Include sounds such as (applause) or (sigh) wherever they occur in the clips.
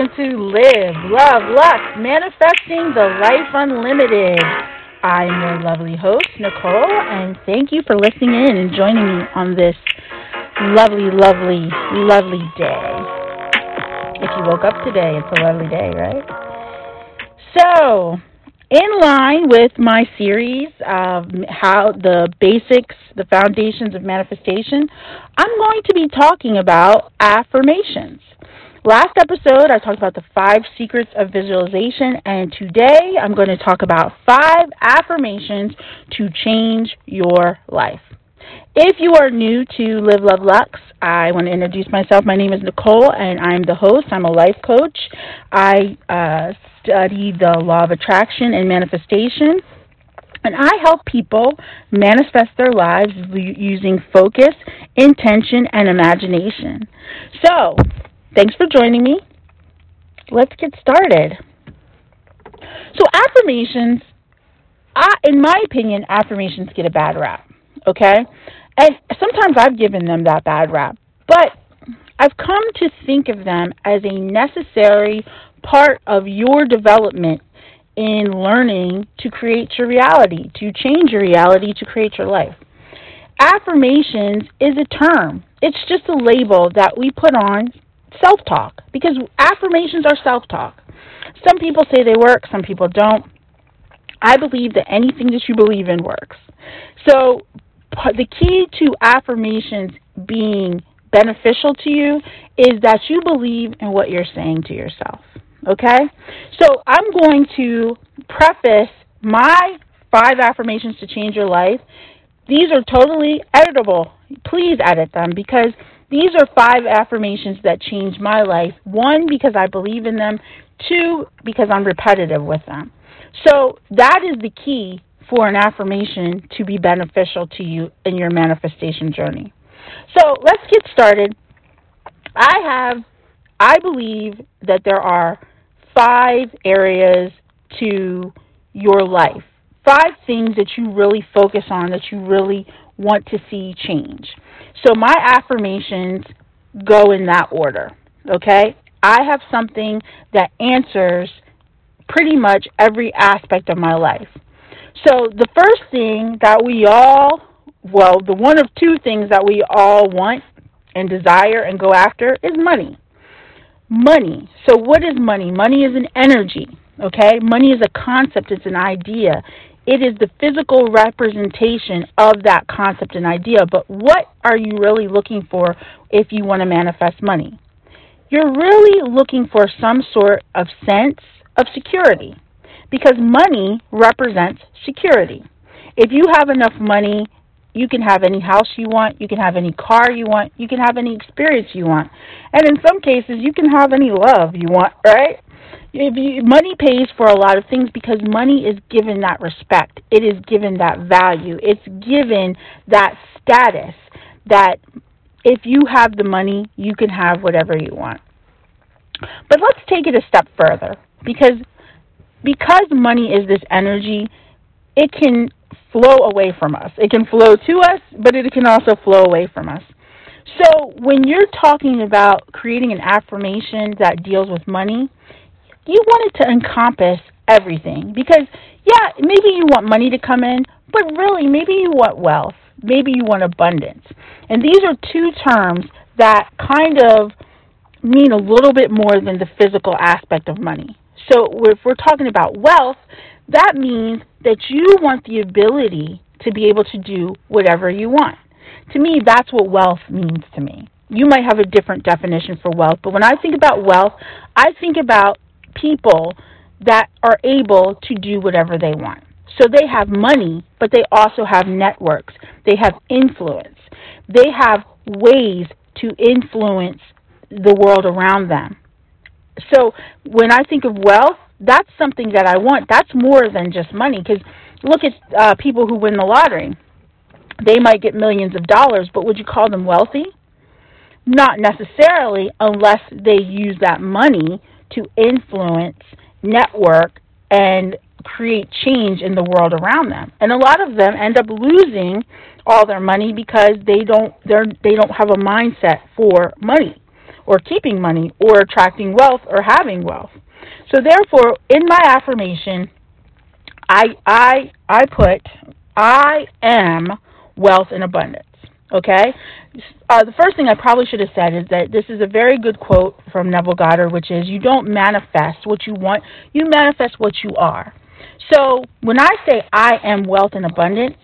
Welcome to Live, Love, Lux, Manifesting the Life Unlimited. I'm your lovely host, Nicole, and thank you for listening in and joining me on this lovely, lovely, lovely day. If you woke up today, it's a lovely day, right? So, in line with my series of how the basics, the foundations of manifestation, I'm going to be talking about affirmations. Last episode, I talked about the five secrets of visualization, and today I'm going to talk about five affirmations to change your life. If you are new to Live Love Lux, I want to introduce myself. My name is Nicole, and I'm the host. I'm a life coach. I uh, study the law of attraction and manifestation. And I help people manifest their lives using focus, intention, and imagination. So, thanks for joining me. Let's get started. So, affirmations, I, in my opinion, affirmations get a bad rap. Okay? And sometimes I've given them that bad rap. But I've come to think of them as a necessary part of your development in learning to create your reality, to change your reality, to create your life. Affirmations is a term, it's just a label that we put on self talk because affirmations are self talk. Some people say they work, some people don't. I believe that anything that you believe in works. So, the key to affirmations being beneficial to you is that you believe in what you're saying to yourself. Okay? So I'm going to preface my five affirmations to change your life. These are totally editable. Please edit them because these are five affirmations that changed my life. One, because I believe in them. Two, because I'm repetitive with them. So that is the key for an affirmation to be beneficial to you in your manifestation journey. So let's get started. I have, I believe that there are five areas to your life, five things that you really focus on, that you really want to see change. So my affirmations go in that order, okay? I have something that answers pretty much every aspect of my life. So the first thing that we all, well, the one of two things that we all want and desire and go after is money. Money. So what is money? Money is an energy, okay? Money is a concept, it's an idea. It is the physical representation of that concept and idea. But what are you really looking for if you want to manifest money? You're really looking for some sort of sense of security because money represents security. If you have enough money, you can have any house you want, you can have any car you want, you can have any experience you want. And in some cases, you can have any love you want, right? If you, money pays for a lot of things because money is given that respect. It is given that value. It's given that status that if you have the money, you can have whatever you want. But let's take it a step further because because money is this energy, it can flow away from us. It can flow to us, but it can also flow away from us. So, when you're talking about creating an affirmation that deals with money, you want it to encompass everything because, yeah, maybe you want money to come in, but really, maybe you want wealth. Maybe you want abundance. And these are two terms that kind of mean a little bit more than the physical aspect of money. So if we're talking about wealth, that means that you want the ability to be able to do whatever you want. To me, that's what wealth means to me. You might have a different definition for wealth, but when I think about wealth, I think about people that are able to do whatever they want. So they have money, but they also have networks. They have influence. They have ways to influence the world around them. So when I think of wealth, that's something that I want. That's more than just money. Because look at uh, people who win the lottery. They might get millions of dollars, but would you call them wealthy? Not necessarily, unless they use that money to influence, network, and create change in the world around them. And a lot of them end up losing all their money because they don't they're they don't have a mindset for money or keeping money or attracting wealth or having wealth. So therefore, in my affirmation, I I I put I am wealth and abundance. Okay? Uh, the first thing I probably should have said is that this is a very good quote from Neville Goddard, which is, You don't manifest what you want, you manifest what you are. So when I say I am wealth and abundance,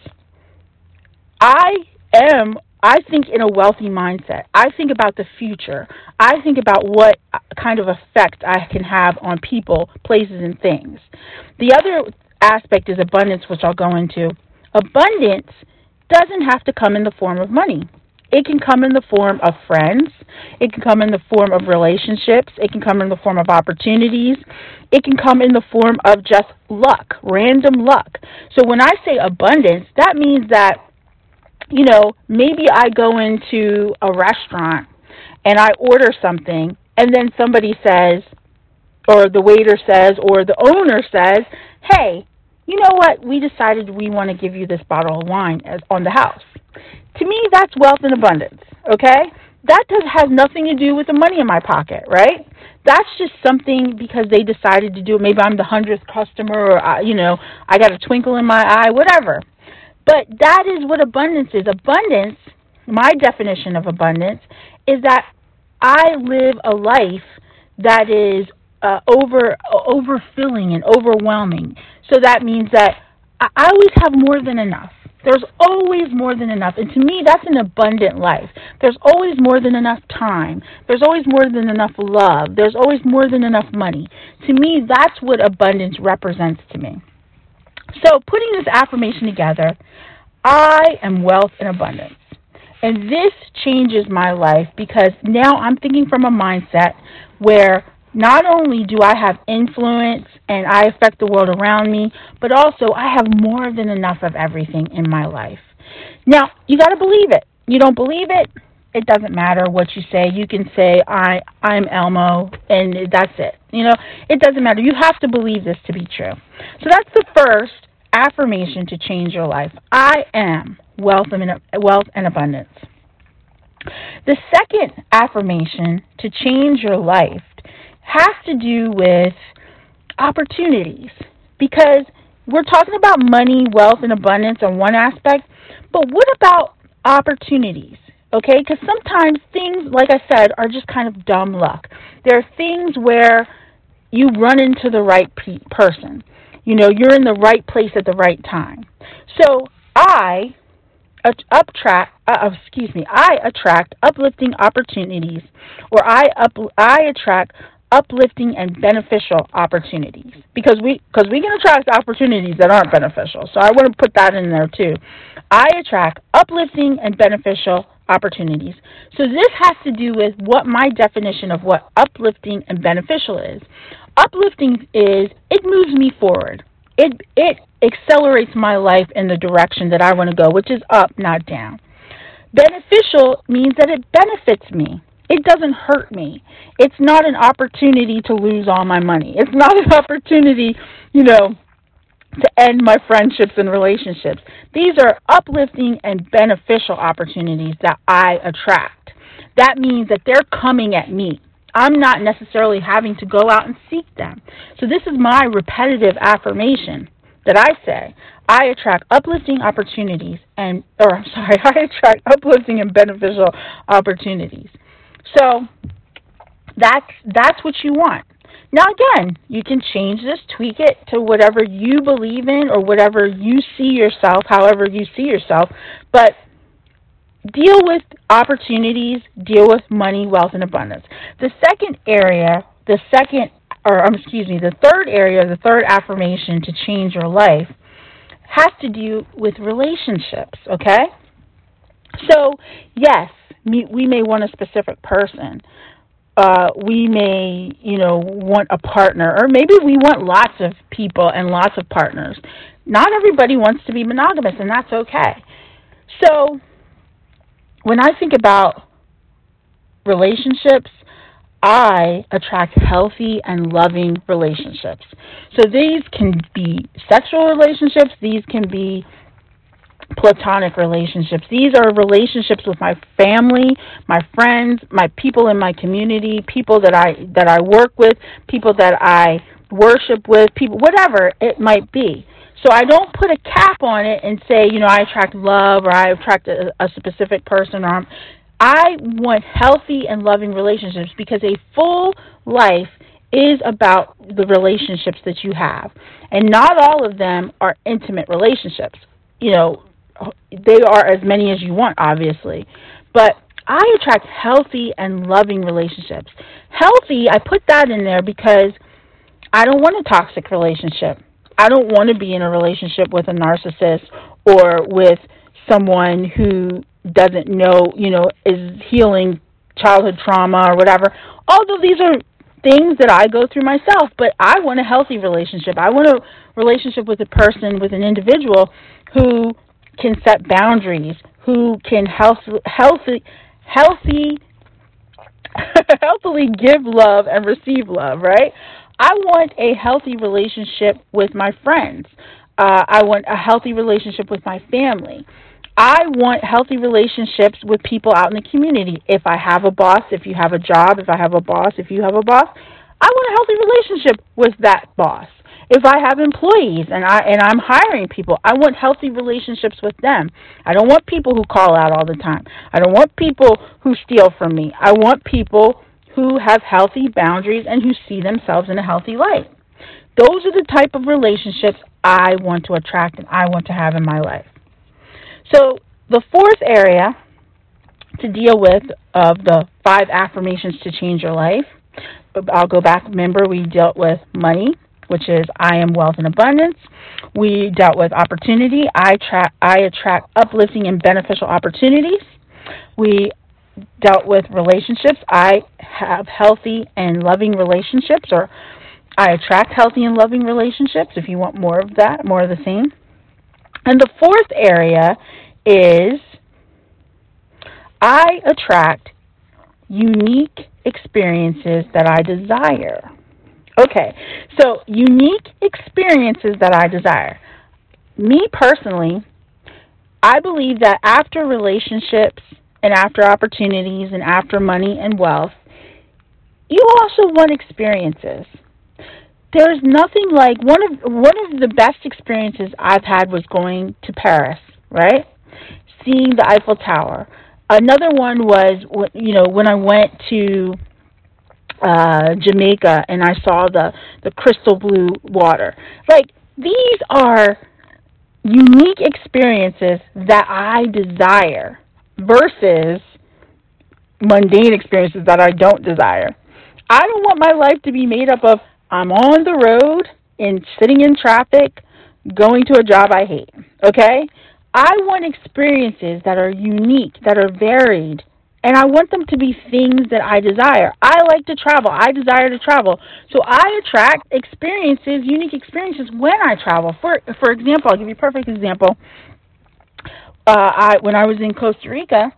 I am I think in a wealthy mindset. I think about the future. I think about what kind of effect I can have on people, places, and things. The other aspect is abundance, which I'll go into. Abundance doesn't have to come in the form of money. It can come in the form of friends. It can come in the form of relationships. It can come in the form of opportunities. It can come in the form of just luck, random luck. So when I say abundance, that means that, you know, maybe I go into a restaurant and I order something, and then somebody says, or the waiter says, or the owner says, hey, you know what? We decided we want to give you this bottle of wine as on the house. To me, that's wealth and abundance. Okay, that does has nothing to do with the money in my pocket, right? That's just something because they decided to do it. Maybe I'm the hundredth customer, or uh, you know, I got a twinkle in my eye, whatever. But that is what abundance is. Abundance, my definition of abundance, is that I live a life that is uh, over overfilling and overwhelming. So that means that I always have more than enough. There's always more than enough. And to me, that's an abundant life. There's always more than enough time. There's always more than enough love. There's always more than enough money. To me, that's what abundance represents to me. So, putting this affirmation together, I am wealth and abundance. And this changes my life because now I'm thinking from a mindset where not only do I have influence and I affect the world around me, but also I have more than enough of everything in my life. Now, you got to believe it. You don't believe it, it doesn't matter what you say. You can say I I'm Elmo and that's it. You know, it doesn't matter. You have to believe this to be true. So that's the first affirmation to change your life. I am wealth and wealth and abundance. The second affirmation to change your life has to do with opportunities because we're talking about money, wealth, and abundance on one aspect, but what about opportunities? Okay, because sometimes things, like I said, are just kind of dumb luck. There are things where you run into the right pe- person. You know, you're in the right place at the right time. So I attract, uh, excuse me, I attract uplifting opportunities, or I up, I attract uplifting and beneficial opportunities because we because we can attract opportunities that aren't beneficial. So I want to put that in there too. I attract uplifting and beneficial opportunities. So this has to do with what my definition of what uplifting and beneficial is. Uplifting is it moves me forward. It it accelerates my life in the direction that I want to go, which is up, not down. Beneficial means that it benefits me. It doesn't hurt me. It's not an opportunity to lose all my money. It's not an (laughs) opportunity, you know, to end my friendships and relationships. These are uplifting and beneficial opportunities that I attract. That means that they're coming at me. I'm not necessarily having to go out and seek them. So, this is my repetitive affirmation that I say. I attract uplifting opportunities and, or (laughs) I'm sorry, I attract uplifting and beneficial opportunities. So that's that's what you want. Now again, you can change this, tweak it to whatever you believe in or whatever you see yourself, however you see yourself, but deal with opportunities, deal with money, wealth and abundance. The second area, the second or um, excuse me, the third area, the third affirmation to change your life has to do with relationships, okay? So, yes, we may want a specific person. Uh, we may, you know, want a partner, or maybe we want lots of people and lots of partners. Not everybody wants to be monogamous, and that's okay. So, when I think about relationships, I attract healthy and loving relationships. So these can be sexual relationships, these can be platonic relationships. These are relationships with my family, my friends, my people in my community, people that I that I work with, people that I worship with, people whatever it might be. So I don't put a cap on it and say, you know, I attract love or I attract a, a specific person or I want healthy and loving relationships because a full life is about the relationships that you have. And not all of them are intimate relationships. You know, they are as many as you want, obviously. But I attract healthy and loving relationships. Healthy, I put that in there because I don't want a toxic relationship. I don't want to be in a relationship with a narcissist or with someone who doesn't know, you know, is healing childhood trauma or whatever. Although these are things that I go through myself, but I want a healthy relationship. I want a relationship with a person, with an individual who can set boundaries, who can health, healthy, healthy, (laughs) healthily give love and receive love, right? I want a healthy relationship with my friends. Uh, I want a healthy relationship with my family. I want healthy relationships with people out in the community. If I have a boss, if you have a job, if I have a boss, if you have a boss, I want a healthy relationship with that boss. If I have employees and I and I'm hiring people, I want healthy relationships with them. I don't want people who call out all the time. I don't want people who steal from me. I want people who have healthy boundaries and who see themselves in a healthy light. Those are the type of relationships I want to attract and I want to have in my life. So, the fourth area to deal with of the five affirmations to change your life, I'll go back. Remember, we dealt with money, which is I am wealth and abundance. We dealt with opportunity. I, tra- I attract uplifting and beneficial opportunities. We dealt with relationships. I have healthy and loving relationships, or I attract healthy and loving relationships if you want more of that, more of the same. And the fourth area is I attract unique experiences that I desire. Okay, so unique experiences that I desire. Me personally, I believe that after relationships and after opportunities and after money and wealth, you also want experiences. There's nothing like one of one of the best experiences I've had was going to Paris, right? Seeing the Eiffel Tower. Another one was you know when I went to uh, Jamaica and I saw the the crystal blue water. Like these are unique experiences that I desire versus mundane experiences that I don't desire. I don't want my life to be made up of I'm on the road and sitting in traffic going to a job I hate. Okay? I want experiences that are unique, that are varied, and I want them to be things that I desire. I like to travel. I desire to travel. So I attract experiences, unique experiences when I travel. For for example, I'll give you a perfect example. Uh, I when I was in Costa Rica,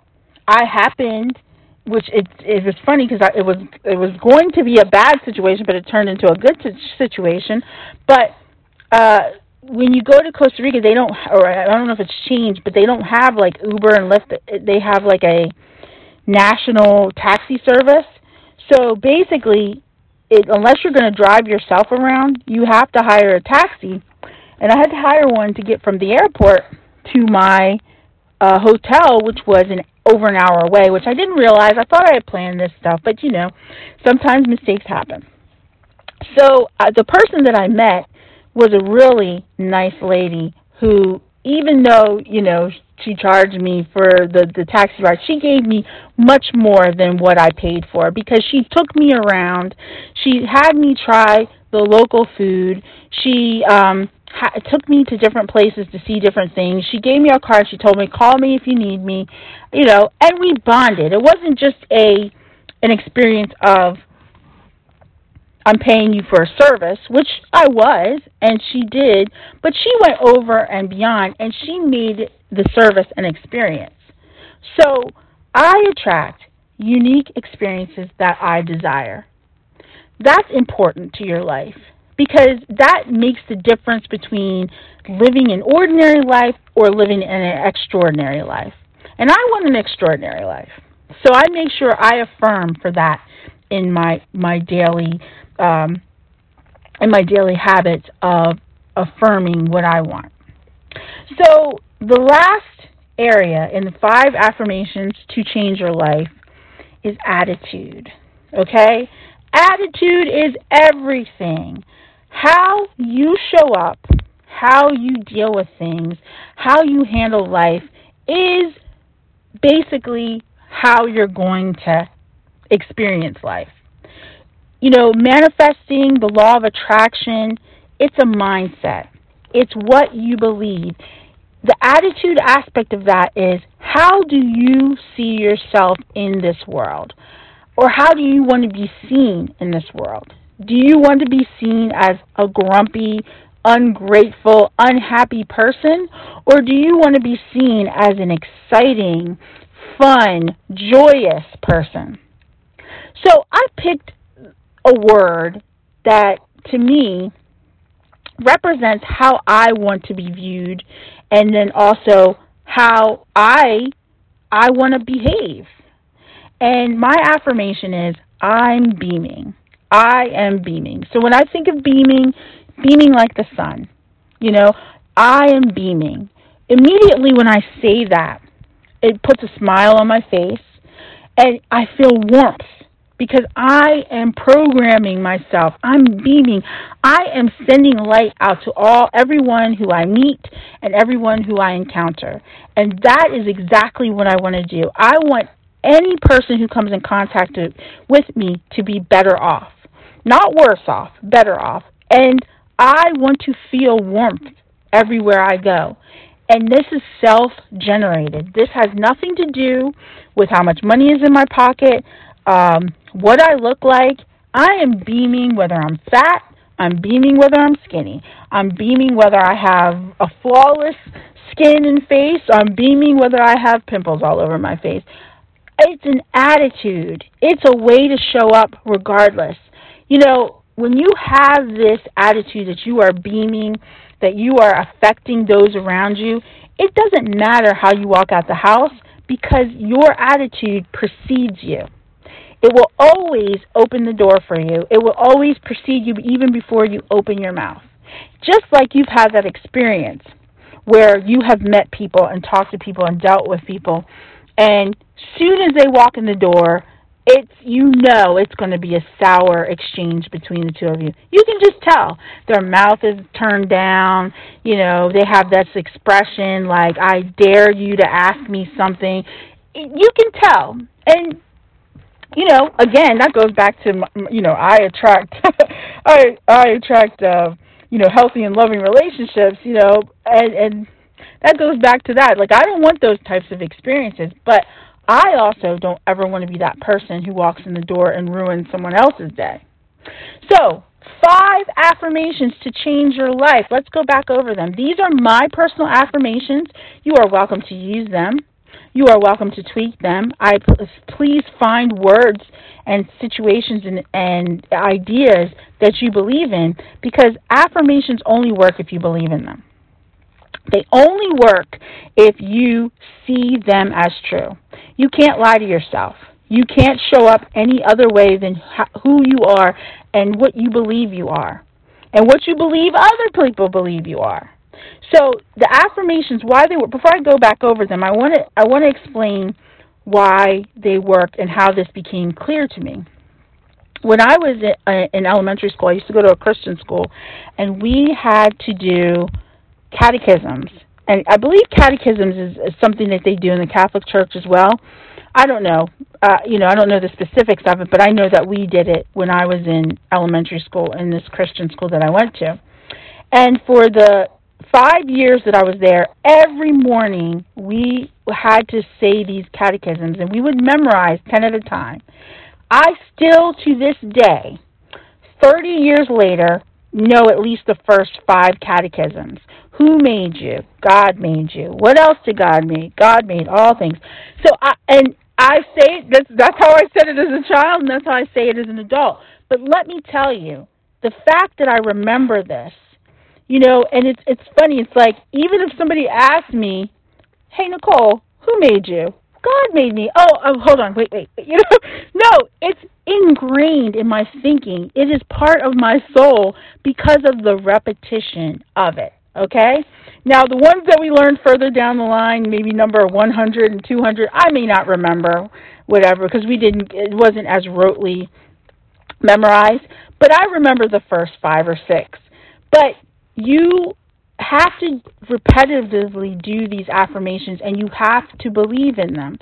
I happened, which it it was funny because it was it was going to be a bad situation, but it turned into a good situation. But uh, when you go to Costa Rica, they don't, or I don't know if it's changed, but they don't have like Uber and Lyft. They have like a national taxi service. So basically, it, unless you're going to drive yourself around, you have to hire a taxi. And I had to hire one to get from the airport to my uh, hotel, which was an over an hour away, which I didn't realize. I thought I had planned this stuff, but you know, sometimes mistakes happen. So uh, the person that I met was a really nice lady who, even though you know she charged me for the the taxi ride. She gave me much more than what I paid for because she took me around. She had me try the local food. She um ha- took me to different places to see different things. She gave me a card. She told me, "Call me if you need me." You know, and we bonded. It wasn't just a an experience of I'm paying you for a service, which I was, and she did, but she went over and beyond, and she made the service and experience. So I attract unique experiences that I desire. That's important to your life because that makes the difference between living an ordinary life or living in an extraordinary life. And I want an extraordinary life. So I make sure I affirm for that in my my daily um, in my daily habits of affirming what I want. So the last area in the five affirmations to change your life is attitude. Okay? Attitude is everything. How you show up, how you deal with things, how you handle life is basically how you're going to experience life. You know, manifesting the law of attraction, it's a mindset. It's what you believe. The attitude aspect of that is how do you see yourself in this world? Or how do you want to be seen in this world? Do you want to be seen as a grumpy, ungrateful, unhappy person? Or do you want to be seen as an exciting, fun, joyous person? So I picked a word that to me represents how I want to be viewed and then also how I I want to behave. And my affirmation is I'm beaming. I am beaming. So when I think of beaming, beaming like the sun, you know, I am beaming. Immediately when I say that, it puts a smile on my face and I feel warmth because I am programming myself. I'm beaming. I am sending light out to all everyone who I meet and everyone who I encounter. And that is exactly what I want to do. I want any person who comes in contact with me to be better off. Not worse off, better off. And I want to feel warmth everywhere I go. And this is self generated. This has nothing to do with how much money is in my pocket, um, what I look like. I am beaming whether I'm fat, I'm beaming whether I'm skinny, I'm beaming whether I have a flawless skin and face, I'm beaming whether I have pimples all over my face. It's an attitude, it's a way to show up regardless. You know, when you have this attitude that you are beaming, that you are affecting those around you, it doesn't matter how you walk out the house because your attitude precedes you. It will always open the door for you. It will always precede you even before you open your mouth. Just like you've had that experience where you have met people and talked to people and dealt with people, and soon as they walk in the door, it's you know it's going to be a sour exchange between the two of you. You can just tell their mouth is turned down. You know they have this expression like "I dare you to ask me something." You can tell, and you know again that goes back to you know I attract (laughs) I I attract uh, you know healthy and loving relationships. You know, and and that goes back to that. Like I don't want those types of experiences, but I also don't ever want to be that person who walks in the door and ruins someone else's day. So, five affirmations to change your life. Let's go back over them. These are my personal affirmations. You are welcome to use them. You are welcome to tweak them. I please find words and situations and, and ideas that you believe in because affirmations only work if you believe in them. They only work if you see them as true. You can't lie to yourself. You can't show up any other way than who you are and what you believe you are, and what you believe other people believe you are. So the affirmations, why they work. Before I go back over them, I want to I want to explain why they work and how this became clear to me. When I was in elementary school, I used to go to a Christian school, and we had to do catechisms. And I believe catechisms is, is something that they do in the Catholic Church as well. I don't know. Uh, you know, I don't know the specifics of it, but I know that we did it when I was in elementary school in this Christian school that I went to. And for the five years that I was there, every morning we had to say these catechisms, and we would memorize 10 at a time. I still, to this day, 30 years later, know at least the first five catechisms. Who made you? God made you. What else did God make? God made all things. So I and I say that's that's how I said it as a child and that's how I say it as an adult. But let me tell you, the fact that I remember this, you know, and it's it's funny. It's like even if somebody asked me, "Hey Nicole, who made you?" God made me. Oh, oh, hold on, wait, wait. (laughs) You know, no, it's ingrained in my thinking. It is part of my soul because of the repetition of it. Okay. Now, the ones that we learned further down the line, maybe number 100 and 200, I may not remember, whatever, because we didn't. It wasn't as rotely memorized. But I remember the first five or six. But you have to repetitively do these affirmations and you have to believe in them.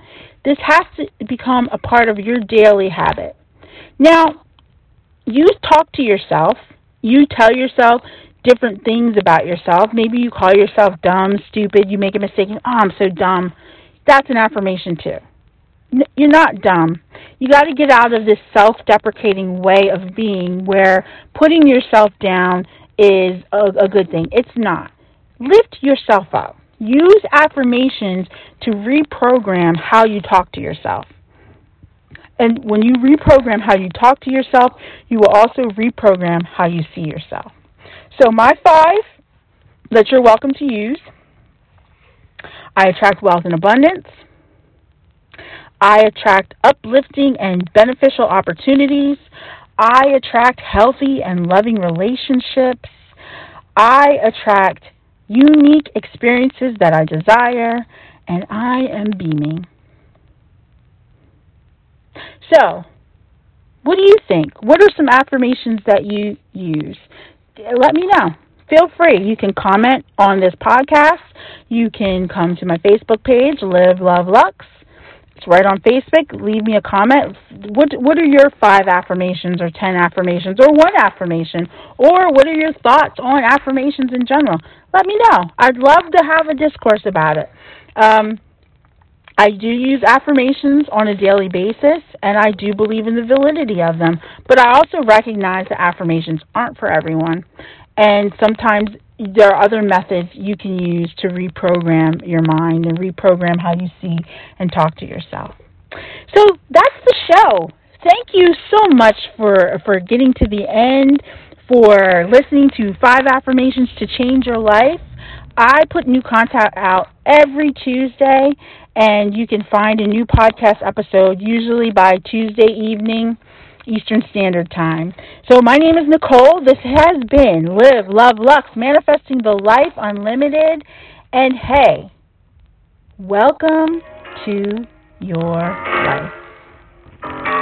This has to become a part of your daily habit. Now, you talk to yourself, you tell yourself different things about yourself. Maybe you call yourself dumb, stupid, you make a mistake, and, oh, I'm so dumb. That's an affirmation too. You're not dumb. You got to get out of this self deprecating way of being where putting yourself down is a, a good thing. It's not. Lift yourself up. Use affirmations to reprogram how you talk to yourself. And when you reprogram how you talk to yourself, you will also reprogram how you see yourself. So, my five that you're welcome to use I attract wealth and abundance. I attract uplifting and beneficial opportunities. I attract healthy and loving relationships. I attract unique experiences that I desire, and I am beaming. So, what do you think? What are some affirmations that you use? Let me know. Feel free. You can comment on this podcast. You can come to my Facebook page, Live Love Lux. It's right on Facebook. Leave me a comment. What What are your five affirmations, or ten affirmations, or one affirmation, or what are your thoughts on affirmations in general? Let me know. I'd love to have a discourse about it. Um, I do use affirmations on a daily basis, and I do believe in the validity of them. But I also recognize that affirmations aren't for everyone, and sometimes there are other methods you can use to reprogram your mind and reprogram how you see and talk to yourself. So that's the show. Thank you so much for for getting to the end, for listening to five affirmations to change your life. I put new content out every Tuesday, and you can find a new podcast episode usually by Tuesday evening. Eastern Standard Time. So, my name is Nicole. This has been Live, Love, Lux, Manifesting the Life Unlimited. And hey, welcome to your life.